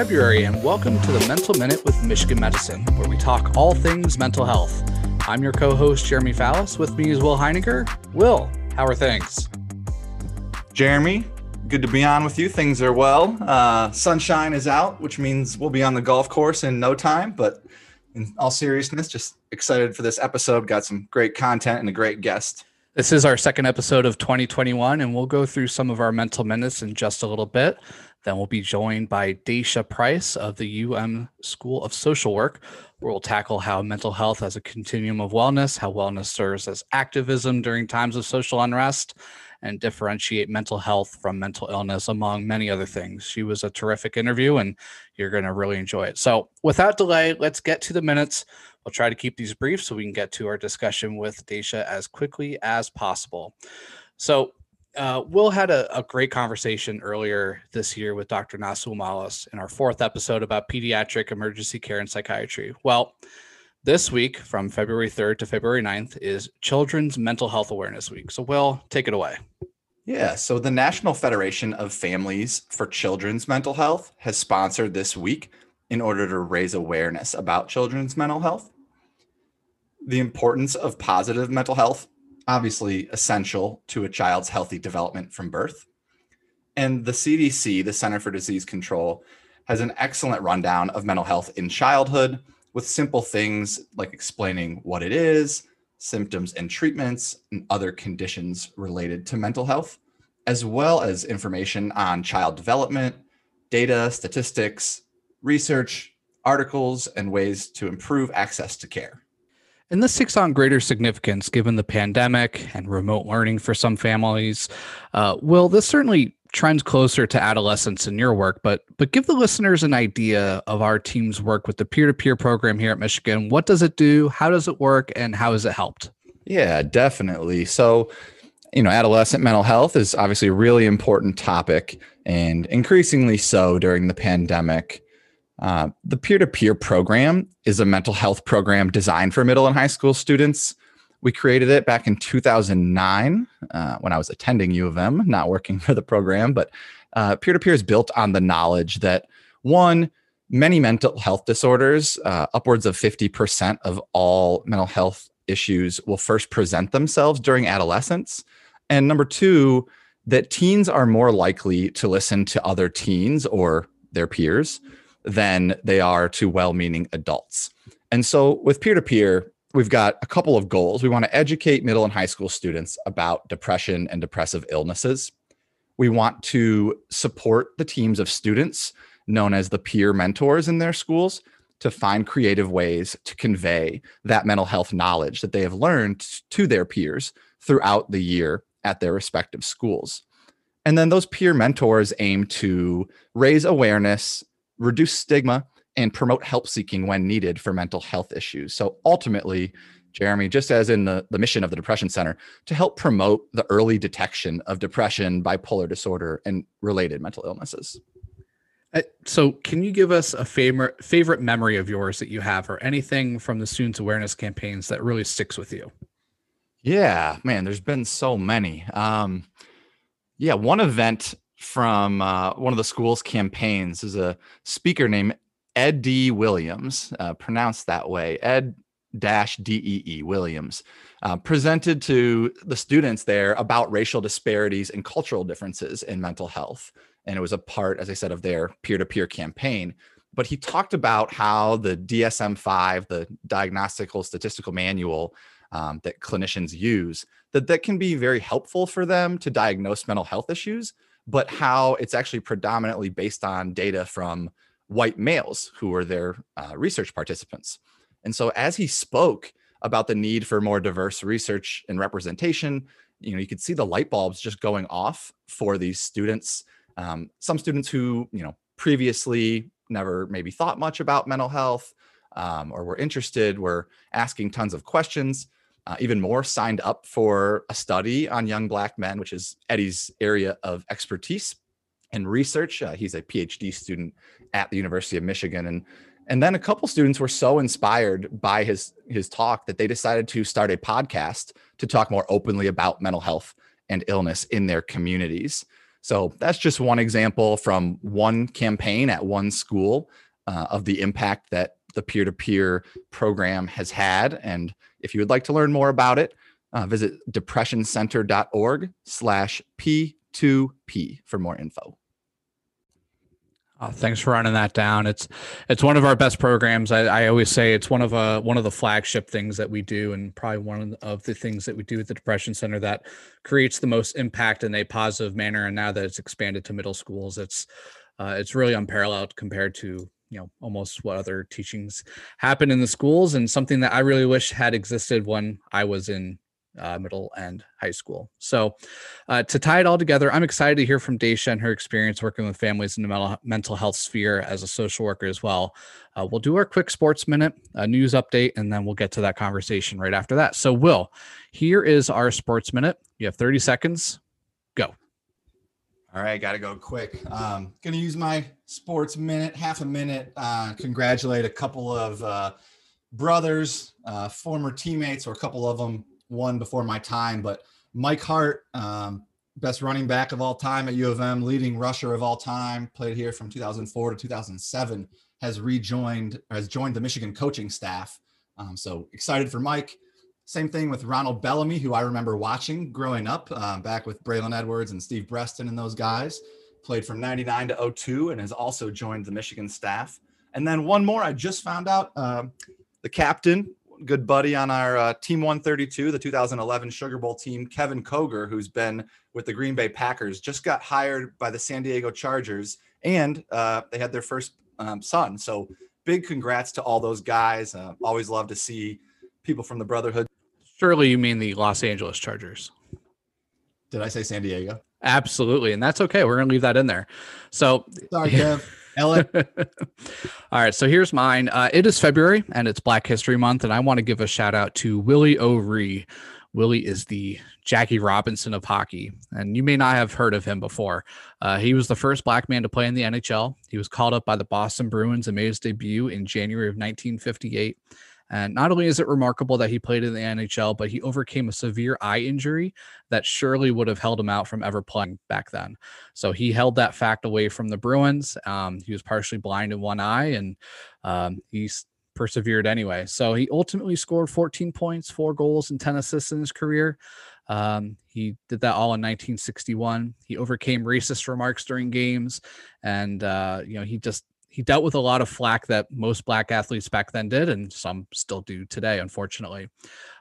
February, and welcome to the Mental Minute with Michigan Medicine, where we talk all things mental health. I'm your co host, Jeremy Fallis. With me is Will Heininger. Will, how are things? Jeremy, good to be on with you. Things are well. Uh, sunshine is out, which means we'll be on the golf course in no time. But in all seriousness, just excited for this episode. Got some great content and a great guest. This is our second episode of 2021, and we'll go through some of our mental minutes in just a little bit. Then we'll be joined by Daicia Price of the UM School of Social Work, where we'll tackle how mental health has a continuum of wellness, how wellness serves as activism during times of social unrest, and differentiate mental health from mental illness, among many other things. She was a terrific interview, and you're going to really enjoy it. So, without delay, let's get to the minutes. We'll try to keep these brief so we can get to our discussion with Daicia as quickly as possible. So, uh, Will had a, a, great conversation earlier this year with Dr. Nasuh Malas in our fourth episode about pediatric emergency care and psychiatry. Well, this week, from February 3rd to February 9th, is Children's Mental Health Awareness Week. So, Will, take it away. Yeah, so the National Federation of Families for Children's Mental Health has sponsored this week in order to raise awareness about children's mental health. The importance of positive mental health obviously essential to a child's healthy development from birth. And the CDC, the Center for Disease Control, has an excellent rundown of mental health in childhood with simple things like explaining what it is, symptoms and treatments, and other conditions related to mental health, as well as information on child development, data, statistics, research, articles, and ways to improve access to care. And this takes on greater significance given the pandemic and remote learning for some families. Uh, Will, this certainly trends closer to adolescence in your work, but but give the listeners an idea of our team's work with the peer-to-peer program here at Michigan. What does it do? How does it work? And how has it helped? Yeah, definitely. So, you know, adolescent mental health is obviously a really important topic and increasingly so during the pandemic. Uh, the peer to peer program is a mental health program designed for middle and high school students. We created it back in 2009 uh, when I was attending U of M, not working for the program. But peer to peer is built on the knowledge that one, many mental health disorders, uh, upwards of 50% of all mental health issues, will first present themselves during adolescence. And number two, that teens are more likely to listen to other teens or their peers than they are to well meaning adults. And so with peer to peer, we've got a couple of goals. We want to educate middle and high school students about depression and depressive illnesses. We want to support the teams of students known as the peer mentors in their schools to find creative ways to convey that mental health knowledge that they have learned to their peers throughout the year at their respective schools. And then those peer mentors aim to raise awareness reduce stigma, and promote help seeking when needed for mental health issues. So ultimately, Jeremy, just as in the, the mission of the Depression Center, to help promote the early detection of depression, bipolar disorder, and related mental illnesses. Uh, so, can you give us a favorite favorite memory of yours that you have, or anything from the students' awareness campaigns that really sticks with you? Yeah, man, there's been so many. Um, yeah, one event from uh, one of the school's campaigns is a speaker named Ed-Dee Williams, uh, pronounced that way, Ed dash D E E Williams, uh, presented to the students there about racial disparities and cultural differences in mental health. And it was a part, as I said, of their peer to peer campaign. But he talked about how the DSM 5, the Diagnostical Statistical Manual um, that clinicians use, that that can be very helpful for them to diagnose mental health issues but how it's actually predominantly based on data from white males who were their uh, research participants. And so as he spoke about the need for more diverse research and representation, you know, you could see the light bulbs just going off for these students. Um, some students who, you know, previously never maybe thought much about mental health um, or were interested were asking tons of questions uh, even more signed up for a study on young black men, which is Ed-Dee's area of expertise and research. Uh, he's a PhD student at the University of Michigan, and and then a couple students were so inspired by his his talk that they decided to start a podcast to talk more openly about mental health and illness in their communities. So that's just one example from one campaign at one school uh, of the impact that the peer to peer program has had. And if you would like to learn more about it, uh, visit depressioncenter.org slash P2P for more info. Uh, thanks for running that down. It's it's one of our best programs. I, I always say it's one of uh, one of the flagship things that we do, and probably one of the things that we do at the Depression Center that creates the most impact in a positive manner. And now that it's expanded to middle schools, it's uh, it's really unparalleled compared to you know almost what other teachings happen in the schools, and something that I really wish had existed when I was in uh, middle and high school. So, uh, to tie it all together, I'm excited to hear from Daicia and her experience working with families in the mental, health sphere as a social worker as well. Uh, we'll do our quick sports minute, a news update, and then we'll get to that conversation right after that. So, Will, here is our sports minute. You have 30 seconds. Go. All right, got to go quick. Um, gonna use my sports minute, half a minute. Uh, congratulate a couple of uh, brothers, uh, former teammates, or a couple of them one before my time, but Mike Hart, um, best running back of all time at U of M, leading rusher of all time, played here from 2004 to 2007, has rejoined, has joined the Michigan coaching staff. Um, so excited for Mike. Same thing with Ronald Bellamy, who I remember watching growing up, um, back with Braylon Edwards and Steve Breaston and those guys. Played from 99 to 02 and has also joined the Michigan staff. And then one more I just found out uh, the captain good buddy on our uh, Team 132, the 2011 Sugar Bowl team, Kevin Koger, who's been with the Green Bay Packers, just got hired by the San Diego Chargers, and uh, they had their first um, son. So big congrats to all those guys. Uh, always love to see people from the Brotherhood. Surely you mean the Los Angeles Chargers. Did I say San Diego? Absolutely, and that's okay. We're gonna leave that in there. So sorry, Kev. Ellen. All right, so here's mine. Uh, it is February and it's Black History Month, and I want to give a shout out to Willie O'Ree. Willie is the Jackie Robinson of hockey, and you may not have heard of him before. Uh, he was the first black man to play in the NHL. He was called up by the Boston Bruins and made his debut in January of 1958. And not only is it remarkable that he played in the NHL, but he overcame a severe eye injury that surely would have held him out from ever playing back then. So he held that fact away from the Bruins. Um, he was partially blind in one eye and um, he's persevered anyway. So he ultimately scored 14 points, four goals, and 10 assists in his career. Um, he did that all in 1961. He overcame racist remarks during games, and uh, you know he just he dealt with a lot of flack that most black athletes back then did, and some still do today, unfortunately.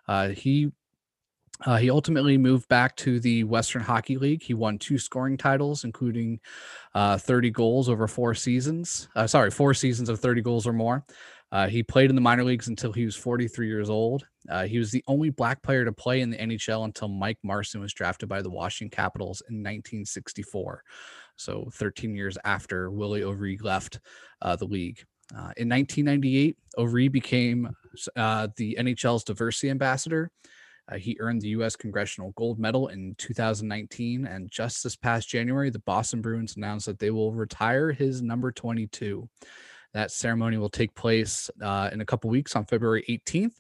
Uh, he uh, he ultimately moved back to the Western Hockey League. He won two scoring titles, including uh, 30 goals over four seasons. Uh, sorry, four seasons of 30 goals or more. Uh, he played in the minor leagues until he was 43 years old. Uh, he was the only black player to play in the NHL until Mike Marson was drafted by the Washington Capitals in 1964 so 13 years after Willie O'Ree left uh, the league. Uh, in 1998, O'Ree became uh, the NHL's diversity ambassador. Uh, he earned the U.S. Congressional Gold Medal in 2019, and just this past January, the Boston Bruins announced that they will retire his number 22. That ceremony will take place uh, in a couple weeks on February 18th.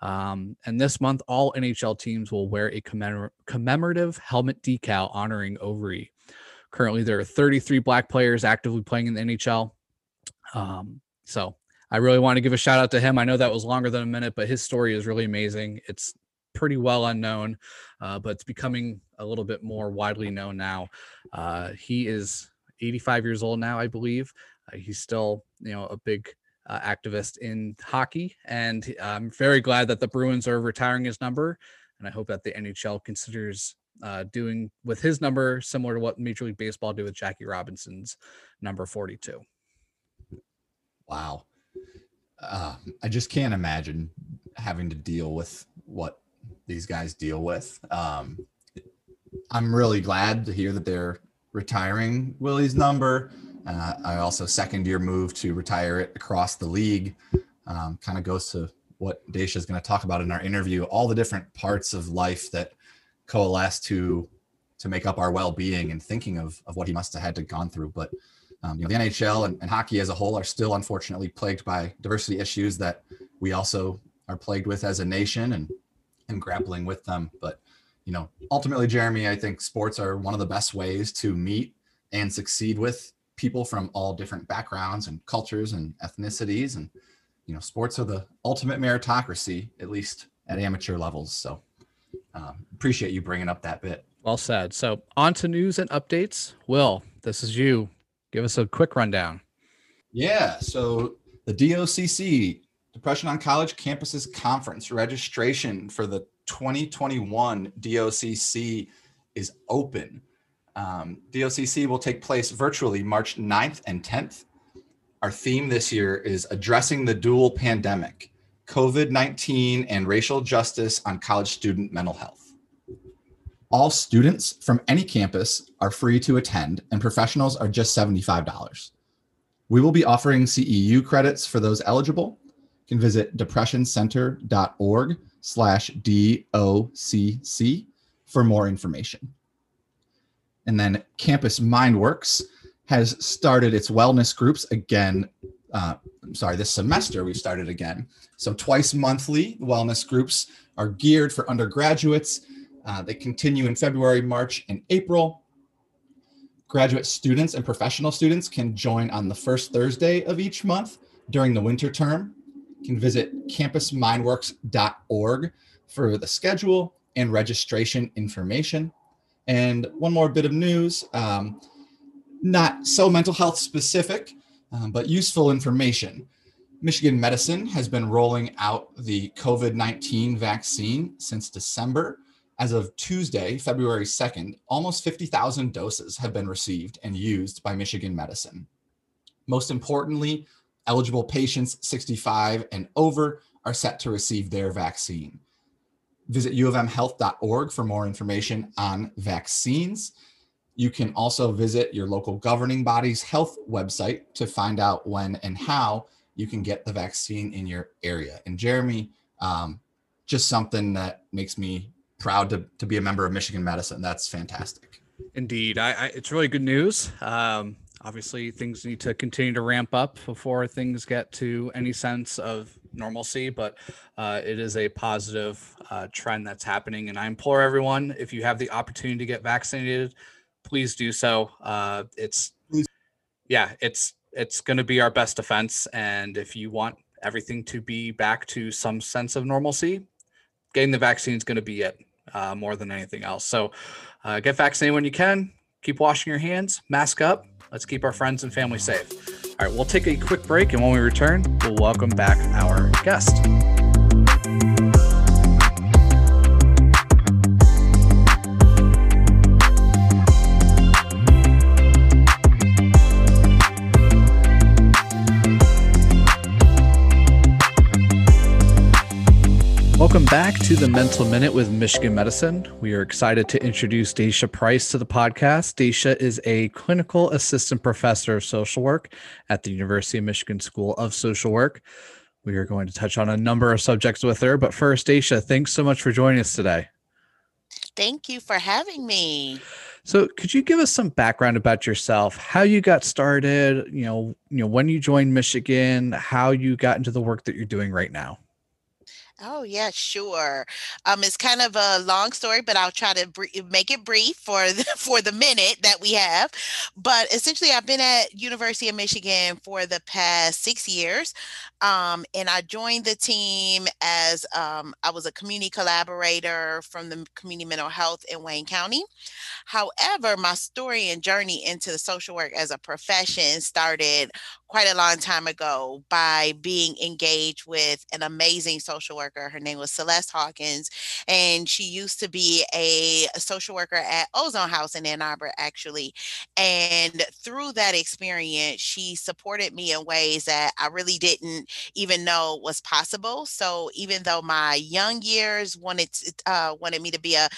Um, and this month, all NHL teams will wear a commemor- commemorative helmet decal honoring O'Ree. Currently, there are 33 black players actively playing in the NHL. Um, so I really want to give a shout out to him. I know that was longer than a minute, but his story is really amazing. It's pretty well unknown, uh, but it's becoming a little bit more widely known now. Uh, he is 85 years old now, I believe. Uh, he's still, you know, a big uh, activist in hockey, and I'm very glad that the Bruins are retiring his number. And I hope that the NHL considers uh, doing with his number similar to what Major League Baseball did with Jackie Robinson's number 42. Wow. Uh, I just can't imagine having to deal with what these guys deal with. Um, I'm really glad to hear that they're retiring Willie's number. Uh, I also second your move to retire it across the league. Um, kind of goes to what Daicia is going to talk about in our interview, all the different parts of life that coalesce to to make up our well-being and thinking of, of what he must have had to gone through but um, you know the nhl and, and hockey as a whole are still unfortunately plagued by diversity issues that we also are plagued with as a nation and and grappling with them but you know, ultimately, Jeremy, I think sports are one of the best ways to meet and succeed with people from all different backgrounds and cultures and ethnicities. And, you know, sports are the ultimate meritocracy, at least at amateur levels. So um, appreciate you bringing up that bit. Well said. So on to news and updates. Will, this is you. Give us a quick rundown. Yeah. So the DOCC, Depression on College Campuses Conference, registration for the 2021 DOCC is open. Um, DOCC will take place virtually March 9th and 10th. Our theme this year is addressing the dual pandemic, COVID 19 and racial justice on college student mental health. All students from any campus are free to attend, and professionals are just $75. We will be offering CEU credits for those eligible. You can visit depressioncenter.org slash DOCC for more information. And then Campus Mindworks has started its wellness groups again. Uh, I'm sorry, this semester we've started again. So twice monthly wellness groups are geared for undergraduates. Uh, they continue in February, March, and April. Graduate students and professional students can join on the first Thursday of each month during the winter term. You can visit campusmindworks.org for the schedule and registration information. And one more bit of news um, not so mental health specific, um, but useful information. Michigan Medicine has been rolling out the COVID 19 vaccine since December. As of Tuesday, February 2nd, almost 50,000 doses have been received and used by Michigan Medicine. Most importantly, eligible patients 65 and over are set to receive their vaccine. Visit uofmhealth.org for more information on vaccines. You can also visit your local governing body's health website to find out when and how you can get the vaccine in your area. And Jeremy, um, just something that makes me proud to, to be a member of Michigan Medicine. That's fantastic. Indeed. I, I it's really good news. Um, obviously, things need to continue to ramp up before things get to any sense of normalcy, but uh, it is a positive uh, trend that's happening. And I implore everyone if you have the opportunity to get vaccinated, please do so. Uh, it's, yeah, it's, it's going to be our best defense. And if you want everything to be back to some sense of normalcy, getting the vaccine is going to be it uh, more than anything else. So uh, get vaccinated when you can. Keep washing your hands, mask up. Let's keep our friends and family safe. All right, we'll take a quick break, and when we return, we'll welcome back our guest. Welcome back to the Mental Minute with Michigan Medicine. We are excited to introduce Daicia Price to the podcast. Daicia is a clinical assistant professor of social work at the University of Michigan School of Social Work. We are going to touch on a number of subjects with her, but first, Daicia, thanks so much for joining us today. Thank you for having me. So, could you give us some background about yourself, how you got started, you know, you know, when you joined Michigan, how you got into the work that you're doing right now? Oh, yeah, sure. Um, it's kind of a long story, but I'll try to br- make it brief for the, for the minute that we have. But essentially, I've been at University of Michigan for the past six years, um, and I joined the team as um, I was a community collaborator from the community mental health in Wayne County. However, my story and journey into the social work as a profession started quite a long time ago by being engaged with an amazing social worker. Her name was Celeste Hawkins, and she used to be a, social worker at Ozone House in Ann Arbor, actually. And through that experience, she supported me in ways that I really didn't even know was possible. So even though my young years wanted uh, wanted me to be a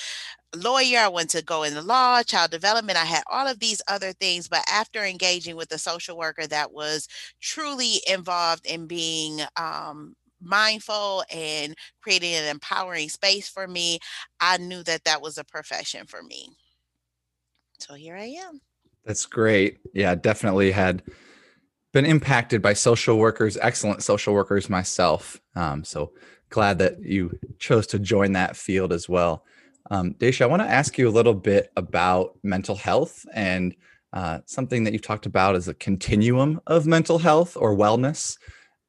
lawyer, I went to go in the law, child development. I had all of these other things. But after engaging with a social worker that was truly involved in being um, mindful and creating an empowering space for me, I knew that that was a profession for me. So here I am. That's great. Yeah, definitely had been impacted by social workers, excellent social workers myself. Um, so glad that you chose to join that field as well. Um, Daicia, I want to ask you a little bit about mental health and uh, something that you've talked about is a continuum of mental health or wellness.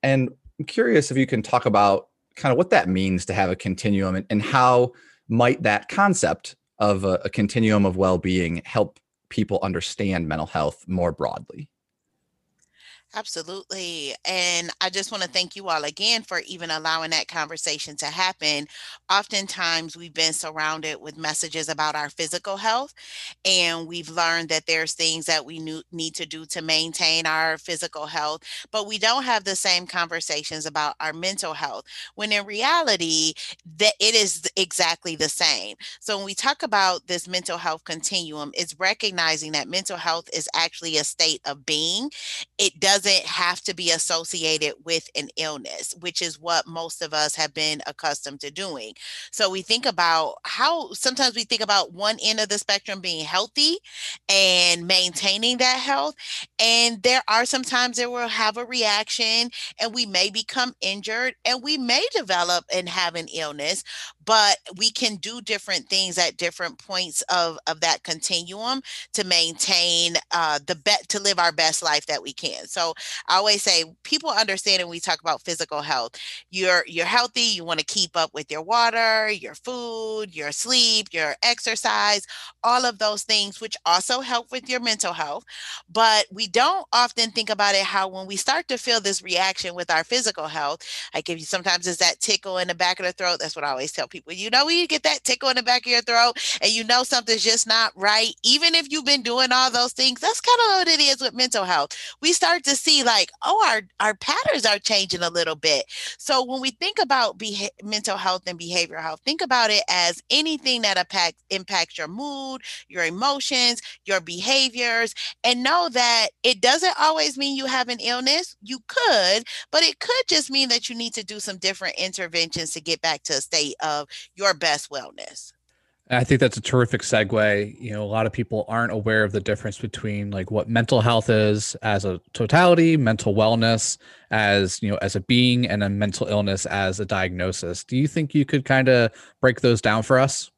And I'm curious if you can talk about kind of what that means to have a continuum and, and how might that concept of a, a continuum of well-being help people understand mental health more broadly? Absolutely. And I just want to thank you all again for even allowing that conversation to happen. Oftentimes, we've been surrounded with messages about our physical health, and we've learned that there's things that we need to do to maintain our physical health, but we don't have the same conversations about our mental health, when in reality, that it is exactly the same. So when we talk about this mental health continuum, it's recognizing that mental health is actually a state of being. It does doesn't have to be associated with an illness, which is what most of us have been accustomed to doing. So we think about how sometimes we think about one end of the spectrum being healthy and maintaining that health. And there are sometimes that we'll have a reaction and we may become injured and we may develop and have an illness, but we can do different things at different points of, of that continuum to maintain uh, the bet to live our best life that we can. So I always say people understand when we talk about physical health, you're you're healthy, you want to keep up with your water, your food, your sleep, your exercise, all of those things, which also help with your mental health. But we don't often think about it how when we start to feel this reaction with our physical health, like if you sometimes it's that tickle in the back of the throat. That's what I always tell people. You know, when you get that tickle in the back of your throat and you know something's just not right, even if you've been doing all those things, that's kind of what it is with mental health. We start to see like, oh, our, our patterns are changing a little bit. So when we think about beha- mental health and behavioral health, think about it as anything that impact, impacts your mood, your emotions, your behaviors, and know that it doesn't always mean you have an illness. You could, but it could just mean that you need to do some different interventions to get back to a state of your best wellness. I think that's a terrific segue. You know, a lot of people aren't aware of the difference between like what mental health is as a totality, mental wellness as, you know, as a being and a mental illness as a diagnosis. Do you think you could kind of break those down for us?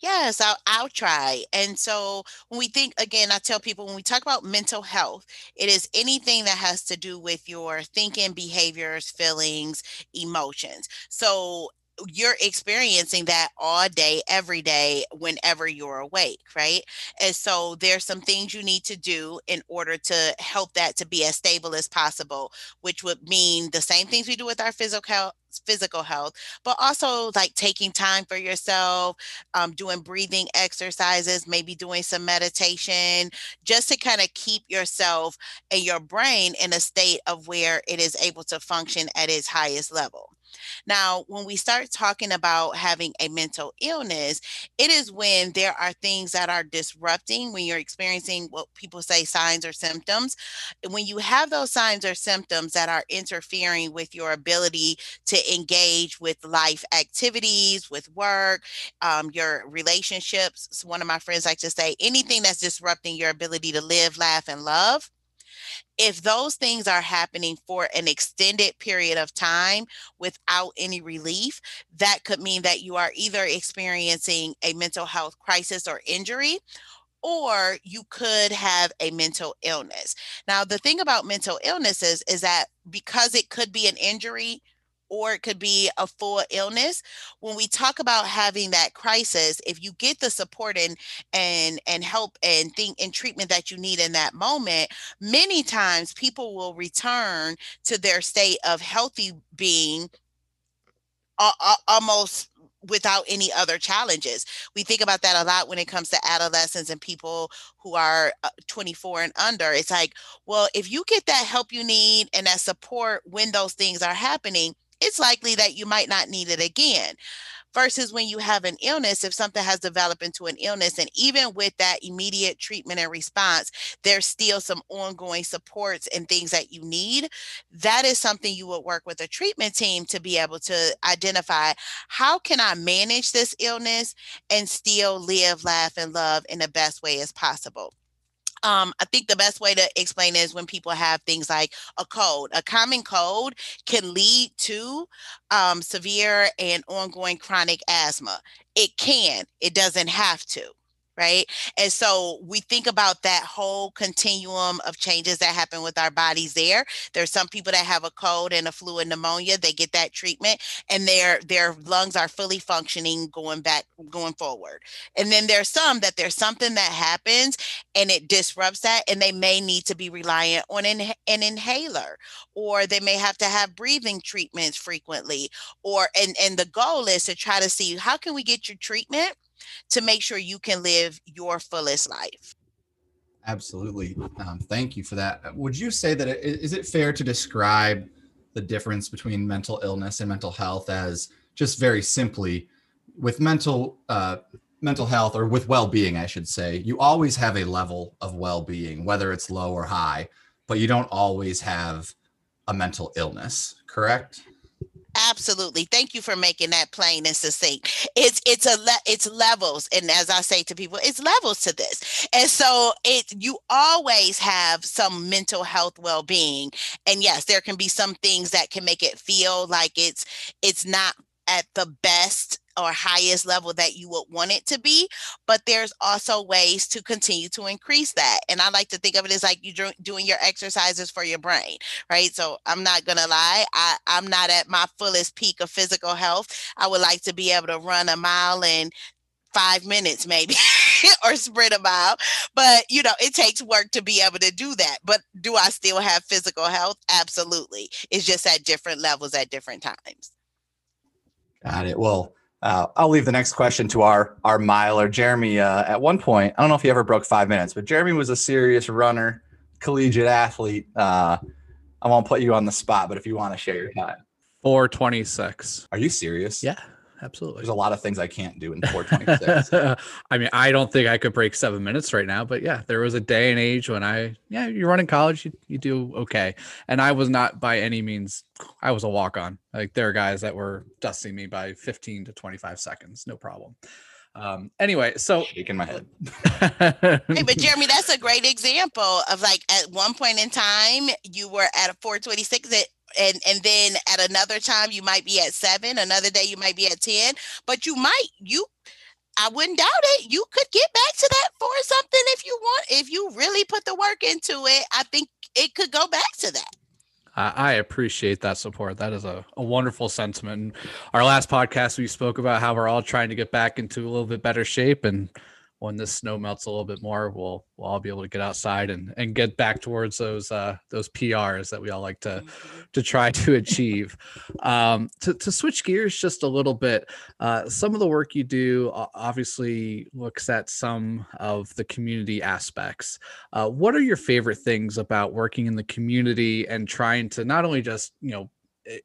Yes, I'll, I'll try. And so when we think, again, I tell people when we talk about mental health, it is anything that has to do with your thinking, behaviors, feelings, emotions. So you're experiencing that all day, every day, whenever you're awake, right? And so there's some things you need to do in order to help that to be as stable as possible, which would mean the same things we do with our physical health physical health but also like taking time for yourself um, doing breathing exercises maybe doing some meditation just to kind of keep yourself and your brain in a state of where it is able to function at its highest level now, when we start talking about having a mental illness, it is when there are things that are disrupting, when you're experiencing what people say signs or symptoms. When you have those signs or symptoms that are interfering with your ability to engage with life activities, with work, um, your relationships. So one of my friends like to say anything that's disrupting your ability to live, laugh, and love if those things are happening for an extended period of time without any relief, that could mean that you are either experiencing a mental health crisis or injury, or you could have a mental illness. Now, the thing about mental illnesses is that because it could be an injury, or it could be a full illness when we talk about having that crisis if you get the support and and and help and think and treatment that you need in that moment many times people will return to their state of healthy being almost without any other challenges. We think about that a lot when it comes to adolescents and people who are uh, 24 and under. It's like, well, if you get that help you need and that support when those things are happening, it's likely that you might not need it again versus when you have an illness if something has developed into an illness and even with that immediate treatment and response there's still some ongoing supports and things that you need that is something you would work with a treatment team to be able to identify how can i manage this illness and still live laugh and love in the best way as possible Um, I think the best way to explain is when people have things like a cold. A common cold can lead to um, severe and ongoing chronic asthma. It can, it doesn't have to right? And so we think about that whole continuum of changes that happen with our bodies there. There's some people that have a cold and a flu and pneumonia, they get that treatment and their their lungs are fully functioning going back going forward. And then there's some that there's something that happens and it disrupts that and they may need to be reliant on an, an inhaler or they may have to have breathing treatments frequently or and and the goal is to try to see how can we get your treatment to make sure you can live your fullest life. Absolutely. Um, thank you for that. Uh, would you say that it, is it fair to describe the difference between mental illness and mental health as just very simply with mental uh, mental health or with well-being, I should say, you always have a level of well-being, whether it's low or high, but you don't always have a mental illness, correct? Absolutely. Thank you for making that plain and succinct. It's it's a le- it's levels and as I say to people, it's levels to this. And so it you always have some mental health well-being. And yes, there can be some things that can make it feel like it's it's not at the best or highest level that you would want it to be but there's also ways to continue to increase that and i like to think of it as like you doing your exercises for your brain right? So i'm not gonna lie I, i'm not at my fullest peak of physical health. I would like to be able to run a mile in five minutes maybe or sprint a mile but you know it takes work to be able to do that but do i still have physical health? Absolutely. It's just at different levels at different times. Got it. Well uh, I'll leave the next question to our our miler, Jeremy. Uh, at one point, I don't know if he ever broke five minutes, but Jeremy was a serious runner, collegiate athlete. Uh, I won't put you on the spot, but if you want to share your time, four twenty six. Are you serious? Yeah absolutely. There's a lot of things I can't do in 426. I mean, I don't think I could break seven minutes right now, but yeah, there was a day and age when I, yeah, you're running college, you, you do okay. And I was not by any means, I was a walk on. Like there are guys that were dusting me by 15 to 25 seconds, no problem. Um, anyway, so shaking my head. hey, but Jeremy, that's a great example of like at one point in time you were at a 426 and and then at another time you might be at seven another day you might be at 10 but you might you i wouldn't doubt it you could get back to that for something if you want if you really put the work into it i think it could go back to that I appreciate that support. That is a, a wonderful sentiment. And Our last podcast, we spoke about how we're all trying to get back into a little bit better shape. And when this snow melts a little bit more, we'll we'll all be able to get outside and and get back towards those uh, those PRs that we all like to mm-hmm. to try to achieve. Um, to to switch gears just a little bit, uh, some of the work you do obviously looks at some of the community aspects. Uh, what are your favorite things about working in the community and trying to not only just you know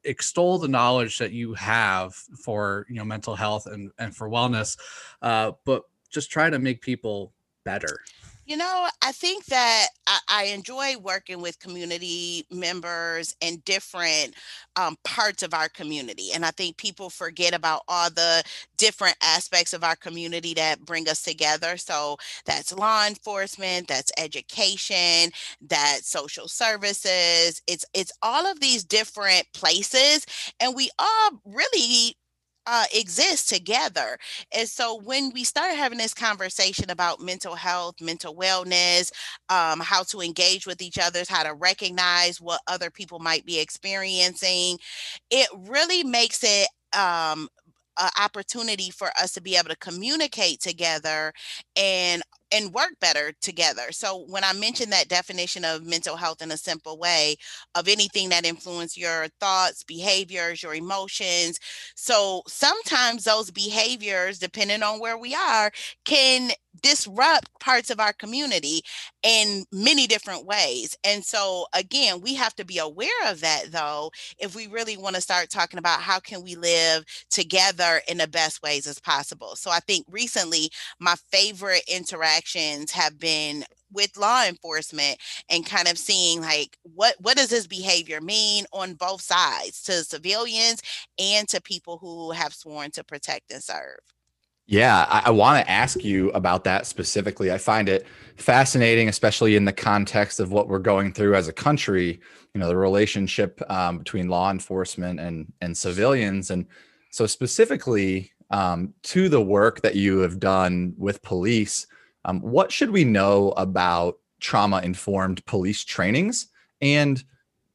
extol the knowledge that you have for you know mental health and and for wellness, uh, but just try to make people better? You know, I think that I, I enjoy working with community members and different um, parts of our community. And I think people forget about all the different aspects of our community that bring us together. So that's law enforcement, that's education, that's social services. It's it's all of these different places. And we all really uh, exist together. And so when we started having this conversation about mental health, mental wellness, um, how to engage with each other, how to recognize what other people might be experiencing, it really makes it um, an opportunity for us to be able to communicate together and and work better together. So when I mentioned that definition of mental health in a simple way of anything that influence your thoughts, behaviors, your emotions. So sometimes those behaviors depending on where we are can disrupt parts of our community in many different ways. And so again, we have to be aware of that though if we really want to start talking about how can we live together in the best ways as possible. So I think recently my favorite interactions have been with law enforcement and kind of seeing like what what does this behavior mean on both sides to civilians and to people who have sworn to protect and serve Yeah, I, I want to ask you about that specifically. I find it fascinating, especially in the context of what we're going through as a country. You know, the relationship um, between law enforcement and and civilians, and so specifically um, to the work that you have done with police. Um, what should we know about trauma informed police trainings and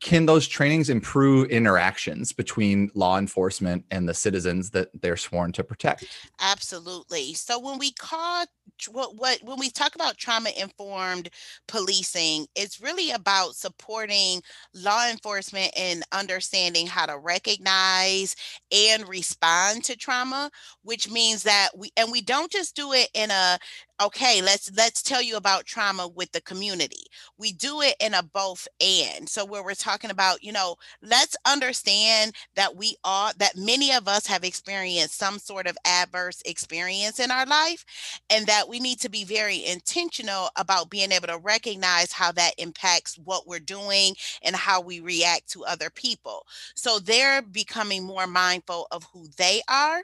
can those trainings improve interactions between law enforcement and the citizens that they're sworn to protect? Absolutely. So when we call what, what when we talk about trauma informed policing it's really about supporting law enforcement in understanding how to recognize and respond to trauma which means that we and we don't just do it in a okay let's let's tell you about trauma with the community. We do it in a both and. So where we're talking about you know let's understand that we are that many of us have experienced some sort of adverse experience in our life and that we need to be very intentional about being able to recognize how that impacts what we're doing and how we react to other people. So they're becoming more mindful of who they are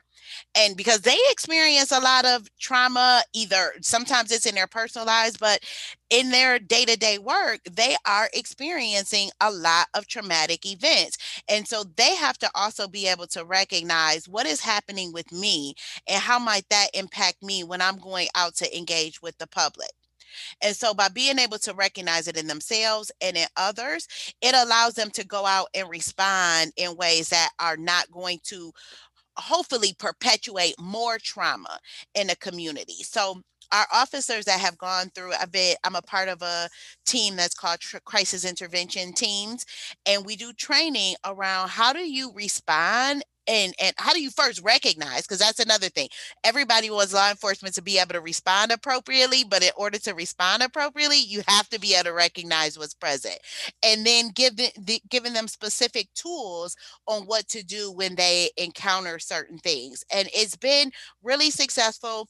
and because they experience a lot of trauma either sometimes it's in their personal lives but in their day-to-day work they are experiencing a lot of traumatic events and so they have to also be able to recognize what is happening with me and how might that impact me when i'm going out to engage with the public and so by being able to recognize it in themselves and in others, it allows them to go out and respond in ways that are not going to hopefully perpetuate more trauma in a community. So our officers that have gone through a bit i'm a part of a team that's called crisis intervention teams and we do training around how do you respond and and how do you first recognize because that's another thing. Everybody wants law enforcement to be able to respond appropriately but in order to respond appropriately you have to be able to recognize what's present and then give the, the, giving them specific tools on what to do when they encounter certain things and it's been really successful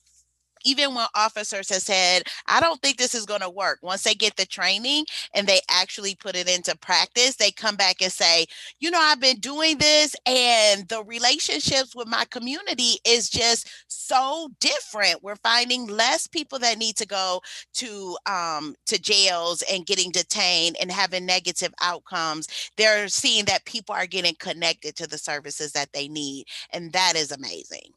even when officers have said, I don't think this is going to work, once they get the training and they actually put it into practice, they come back and say, you know, I've been doing this and the relationships with my community is just so different. We're finding less people that need to go to um, to jails and getting detained and having negative outcomes. They're seeing that people are getting connected to the services that they need. And that is amazing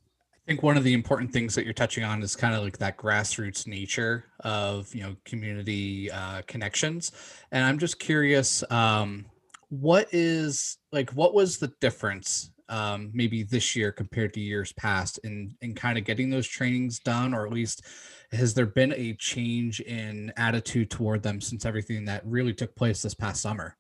think one of the important things that you're touching on is kind of like that grassroots nature of you know community uh, connections. And i'm just curious um, what is like what was the difference um, maybe this year compared to years past in in kind of getting those trainings done? Or at least has there been a change in attitude toward them since everything that really took place this past summer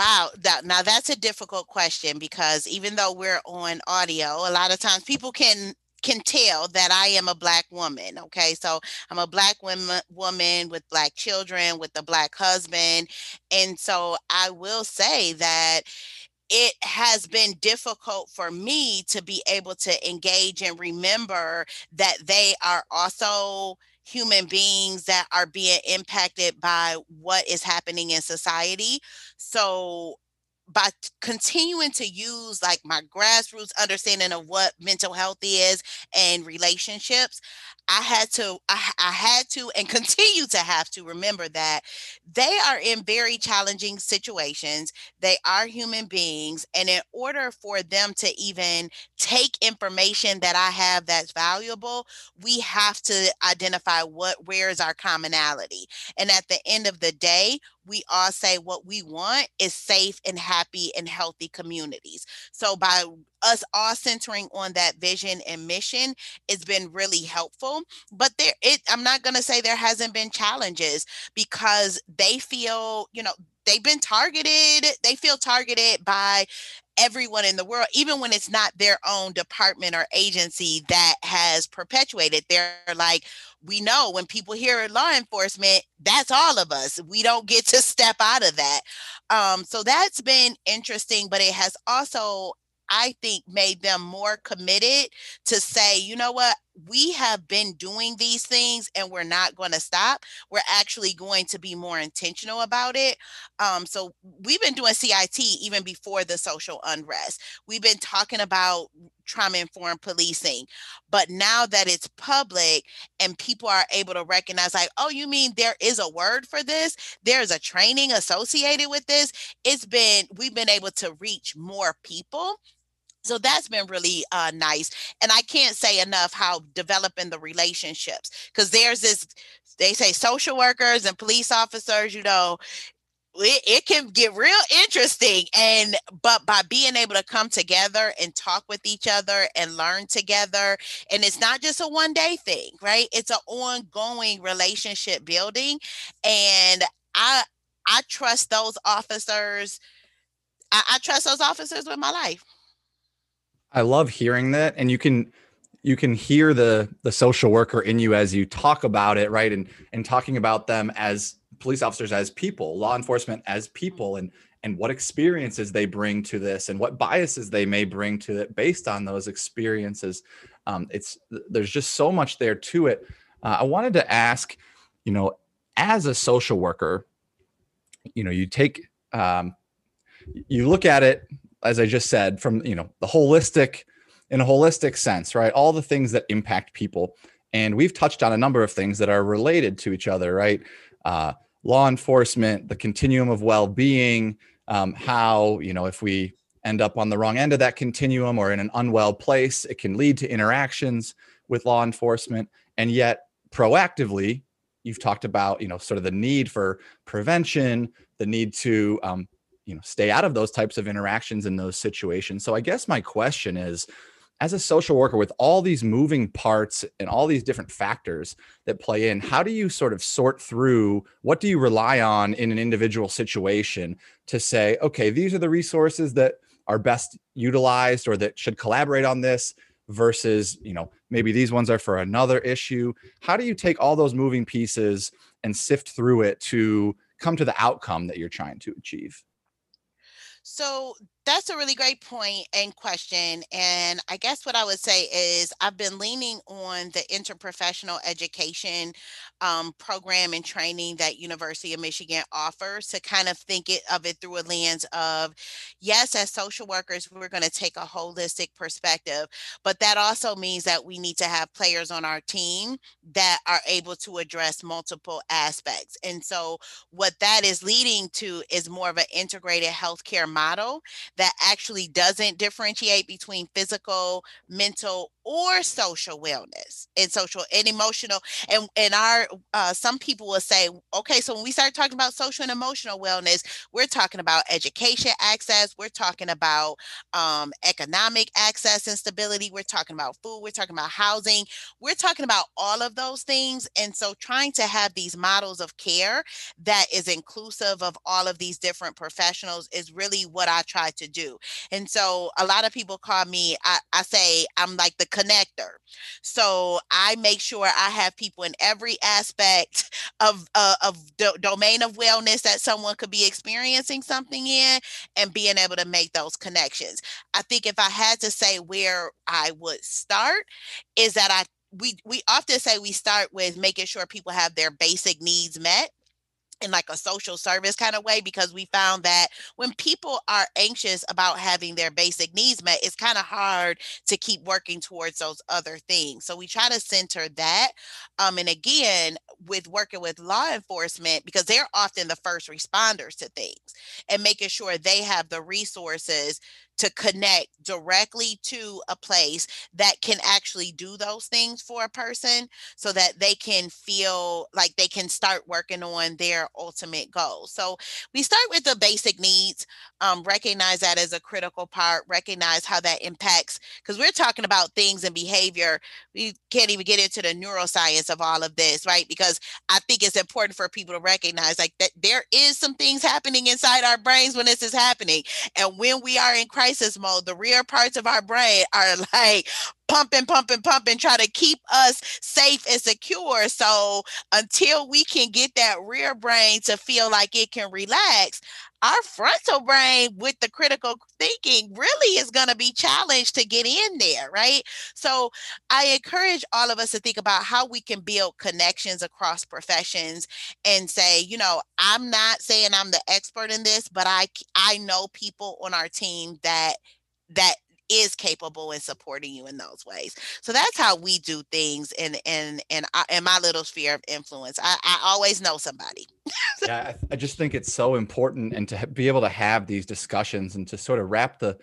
Wow. That, now that's a difficult question because even though we're on audio, a lot of times people can can tell that I am a black woman. Okay. So I'm a black woman woman with black children, with a black husband. And so I will say that it has been difficult for me to be able to engage and remember that they are also human beings that are being impacted by what is happening in society. So by continuing to use like my grassroots understanding of what mental health is and relationships i had to I, I, had to and continue to have to remember that they are in very challenging situations they are human beings and in order for them to even take information that i have that's valuable we have to identify what where is our commonality and at the end of the day we all say what we want is safe and happy and healthy communities. So by us all centering on that vision and mission, it's been really helpful. But there it I'm not gonna say there hasn't been challenges because they feel, you know, they've been targeted, they feel targeted by everyone in the world, even when it's not their own department or agency that has perpetuated. They're like, we know when people hear law enforcement, that's all of us. We don't get to step out of that. Um, so that's been interesting, but it has also I think made them more committed to say, you know what, we have been doing these things and we're not going to stop. We're actually going to be more intentional about it. Um, so we've been doing CIT even before the social unrest. We've been talking about trauma informed policing. But now that it's public and people are able to recognize, like, oh, you mean there is a word for this? There's a training associated with this. It's been, we've been able to reach more people. So that's been really uh, nice. And I can't say enough how developing the relationships, because there's this, they say social workers and police officers, you know, it, it can get real interesting and but by being able to come together and talk with each other and learn together and it's not just a one day thing right it's an ongoing relationship building and i i trust those officers I, I trust those officers with my life i love hearing that and you can you can hear the the social worker in you as you talk about it right and and talking about them as police officers as people, law enforcement as people, and and what experiences they bring to this, and what biases they may bring to it based on those experiences. Um, it's there's just so much there to it. Uh, I wanted to ask, you know, as a social worker, you know, you take um, you look at it as I just said from you know the holistic in a holistic sense, right? All the things that impact people. And we've touched on a number of things that are related to each other, right? Uh, law enforcement, the continuum of well-being, um, how you know if we end up on the wrong end of that continuum or in an unwell place, it can lead to interactions with law enforcement. And yet, proactively, you've talked about you know sort of the need for prevention, the need to um, you know stay out of those types of interactions in those situations. So I guess my question is as a social worker with all these moving parts and all these different factors that play in how do you sort of sort through what do you rely on in an individual situation to say okay these are the resources that are best utilized or that should collaborate on this versus you know maybe these ones are for another issue how do you take all those moving pieces and sift through it to come to the outcome that you're trying to achieve so that's a really great point and question. And I guess what I would say is I've been leaning on the interprofessional education um, program and training that University of Michigan offers to kind of think it, of it through a lens of, yes, as social workers, we're going to take a holistic perspective, but that also means that we need to have players on our team that are able to address multiple aspects. And so what that is leading to is more of an integrated healthcare model that actually doesn't differentiate between physical, mental, or social wellness and social and emotional and and our uh, some people will say okay so when we start talking about social and emotional wellness we're talking about education access we're talking about um, economic access and stability we're talking about food we're talking about housing we're talking about all of those things and so trying to have these models of care that is inclusive of all of these different professionals is really what i try to do and so a lot of people call me i, I say i'm like the connector. So I make sure I have people in every aspect of uh, of the domain of wellness that someone could be experiencing something in and being able to make those connections. I think if I had to say where I would start is that I we we often say we start with making sure people have their basic needs met in like a social service kind of way because we found that when people are anxious about having their basic needs met it's kind of hard to keep working towards those other things. So we try to center that um, and again with working with law enforcement because they're often the first responders to things and making sure they have the resources to connect directly to a place that can actually do those things for a person so that they can feel like they can start working on their ultimate goals. So we start with the basic needs, um, recognize that as a critical part, recognize how that impacts, because we're talking about things and behavior. We can't even get into the neuroscience of all of this, right? Because I think it's important for people to recognize like that there is some things happening inside our brains when this is happening. And when we are in crisis crisis mode, the rear parts of our brain are like pumping, pumping, pumping, try to keep us safe and secure. So until we can get that rear brain to feel like it can relax, our frontal brain with the critical thinking really is going to be challenged to get in there, right? So I encourage all of us to think about how we can build connections across professions and say, you know, I'm not saying I'm the expert in this, but I I know people on our team that that is capable in supporting you in those ways. So that's how we do things in in in, in my little sphere of influence. I, I always know somebody. yeah, I, I just think it's so important and to be able to have these discussions and to sort of wrap the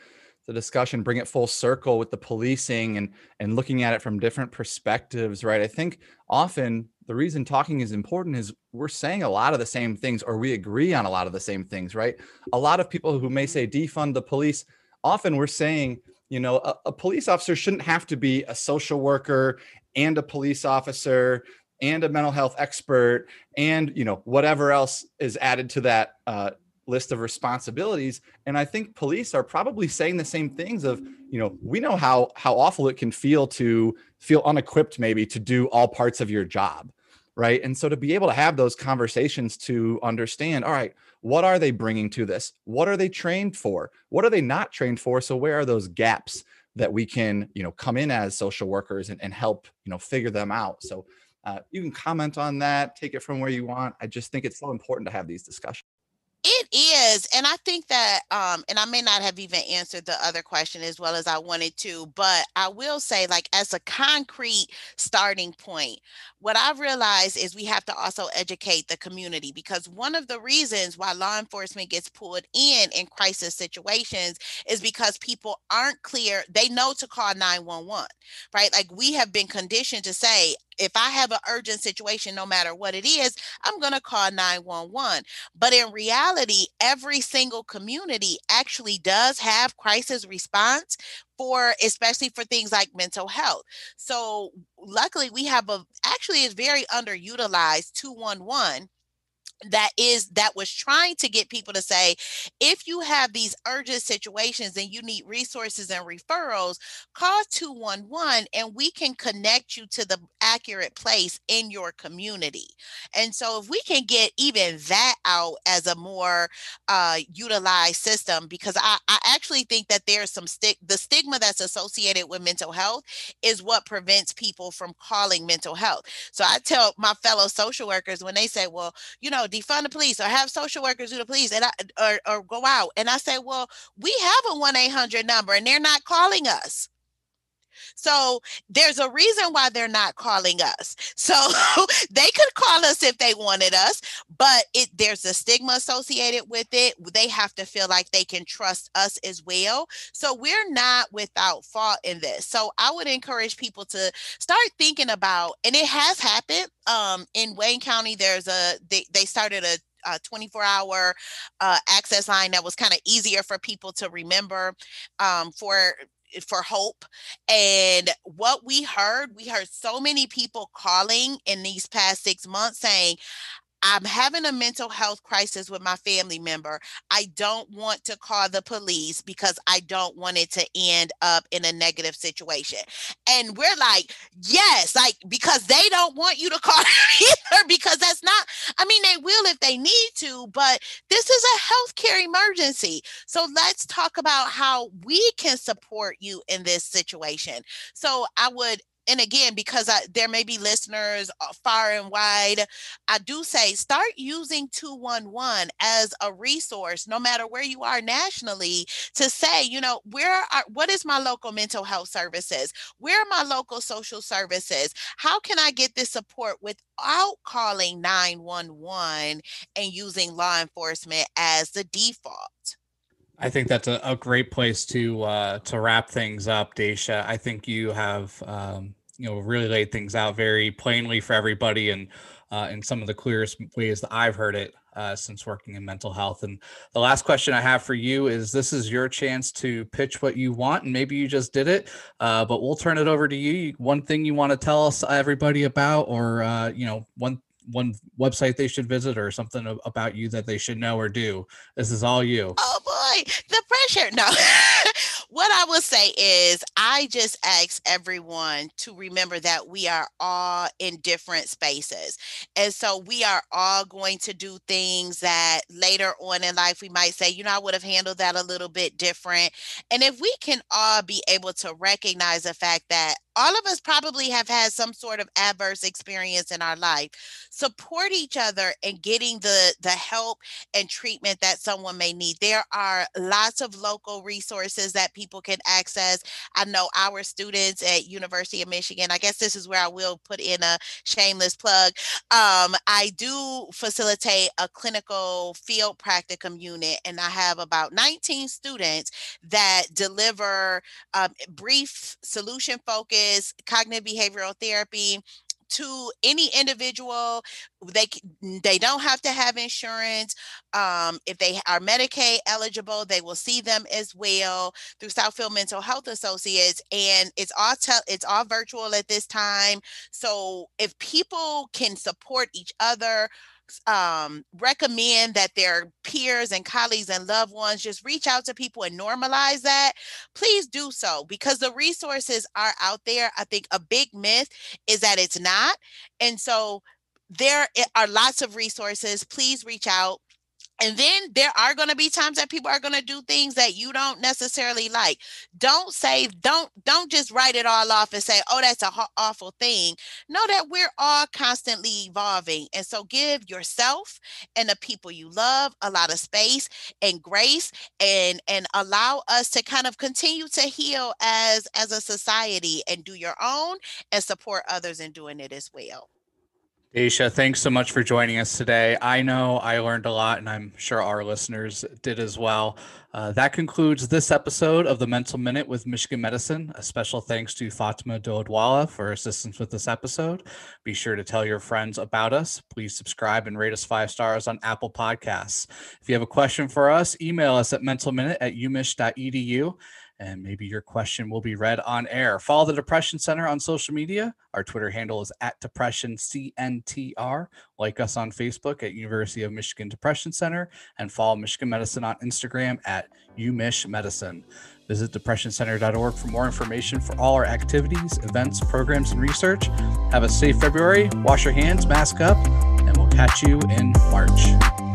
the discussion, bring it full circle with the policing and and looking at it from different perspectives, right? I think often the reason talking is important is we're saying a lot of the same things or we agree on a lot of the same things, right? A lot of people who may mm-hmm. say defund the police, often we're saying you know a, a, police officer shouldn't have to be a social worker and a police officer and a mental health expert and you know whatever else is added to that uh, list of responsibilities. And i think police are probably saying the same things of you know we know how how awful it can feel to feel unequipped maybe to do all parts of your job right? And so to be able to have those conversations to understand all right what are they bringing to this? What are they trained for? What are they not trained for? So where are those gaps that we can you know come in as social workers and, and help you know figure them out? So uh, you can comment on that take it from where you want. I just think it's so important to have these discussions it is. And I think that, um, and I may not have even answered the other question as well as I wanted to, but I will say, like, as a concrete starting point, what I've realized is we have to also educate the community because one of the reasons why law enforcement gets pulled in in crisis situations is because people aren't clear. They know to call 911, right? Like, we have been conditioned to say, if I have an urgent situation, no matter what it is, I'm going to call 911. But in reality, every single community actually does have crisis response for especially for things like mental health. So luckily we have a actually it's very underutilized 211 that is that was trying to get people to say if you have these urgent situations and you need resources and referrals call 211 and we can connect you to the accurate place in your community. And so if we can get even that out as a more uh, utilized system because I, I actually think that there's some stick the stigma that's associated with mental health is what prevents people from calling mental health. So i tell my fellow social workers when they say well you know defund the police or have social workers do the police and I, or, or go out. And I say, well, we have a 1-800 number and they're not calling us. So there's a reason why they're not calling us. So they could call us if they wanted us, but it there's a stigma associated with it. They have to feel like they can trust us as well. So we're not without fault in this. So I would encourage people to start thinking about, and it has happened. Um, in Wayne County, there's a they, they started a 24 hour uh, access line that was kind of easier for people to remember um, for Eh, for hope. And what we heard, we heard so many people calling in these past six months saying, I'm having a mental health crisis with my family member. I don't want to call the police because I don't want it to end up in a negative situation. And we're like, yes, like because they don't want you to call either because that's not, I mean, they will if they need to, but this is a healthcare emergency. So let's talk about how we can support you in this situation. So I would and again, because I, there may be listeners uh, far and wide, I do say start using 211 as a resource, no matter where you are nationally, to say, you know, where are, what is my local mental health services? Where are my local social services? How can I get this support without calling 911 and using law enforcement as the default? I think that's a, a great place to uh, to wrap things up, Daicia. I think you have um, you know really laid things out very plainly for everybody and uh, in some of the clearest ways that I've heard it uh, since working in mental health. And the last question I have for you is: This is your chance to pitch what you want, and maybe you just did it, uh, but we'll turn it over to you. One thing you want to tell us everybody about, or uh, you know, one one website they should visit or something about you that they should know or do this is all you oh boy the pressure no what I will say is, I just ask everyone to remember that we are all in different spaces. And so we are all going to do things that later on in life we might say, you know, I would have handled that a little bit different. And if we can all be able to recognize the fact that all of us probably have had some sort of adverse experience in our life support each other and getting the the help and treatment that someone may need. There are lots of local resources that people can access. I know our students at university of michigan i guess this is where i will put in a shameless plug um, i do facilitate a clinical field practicum unit and i have about 19 students that deliver um, brief solution focused is cognitive behavioral therapy to any individual they they don't have to have insurance um, if they are medicaid eligible they will see them as well through southfield mental health associates and it's all it's all virtual at this time. So if people can support each other um, recommend that their peers and colleagues and loved ones just reach out to people and normalize that, please do so because the resources are out there. I think a big myth is that it's not. And so there are lots of resources. Please reach out and then there are going to be times that people are going to do things that you don't necessarily like. Don't say don't don't just write it all off and say oh that's a ho- awful thing. Know that we're all constantly evolving. And so give yourself and the people you love a lot of space and grace and and allow us to kind of continue to heal as as a society and do your own and support others in doing it as well Daicia, thanks so much for joining us today. I know I learned a lot, and I'm sure our listeners did as well. Uh, that concludes this episode of the Mental Minute with Michigan Medicine. A special thanks to Fatima Doadwala for assistance with this episode. Be sure to tell your friends about us. Please subscribe and rate us five stars on Apple Podcasts. If you have a question for us, email us at mentalminute at umich.edu and maybe your question will be read on air. Follow the Depression Center on social media. Our Twitter handle is at Depression CNTR. Like us on Facebook at University of Michigan Depression Center and follow Michigan Medicine on Instagram at UMich Medicine. Visit depressioncenter.org for more information for all our activities, events, programs, and research. Have a safe February. Wash your hands, mask up, and we'll catch you in March.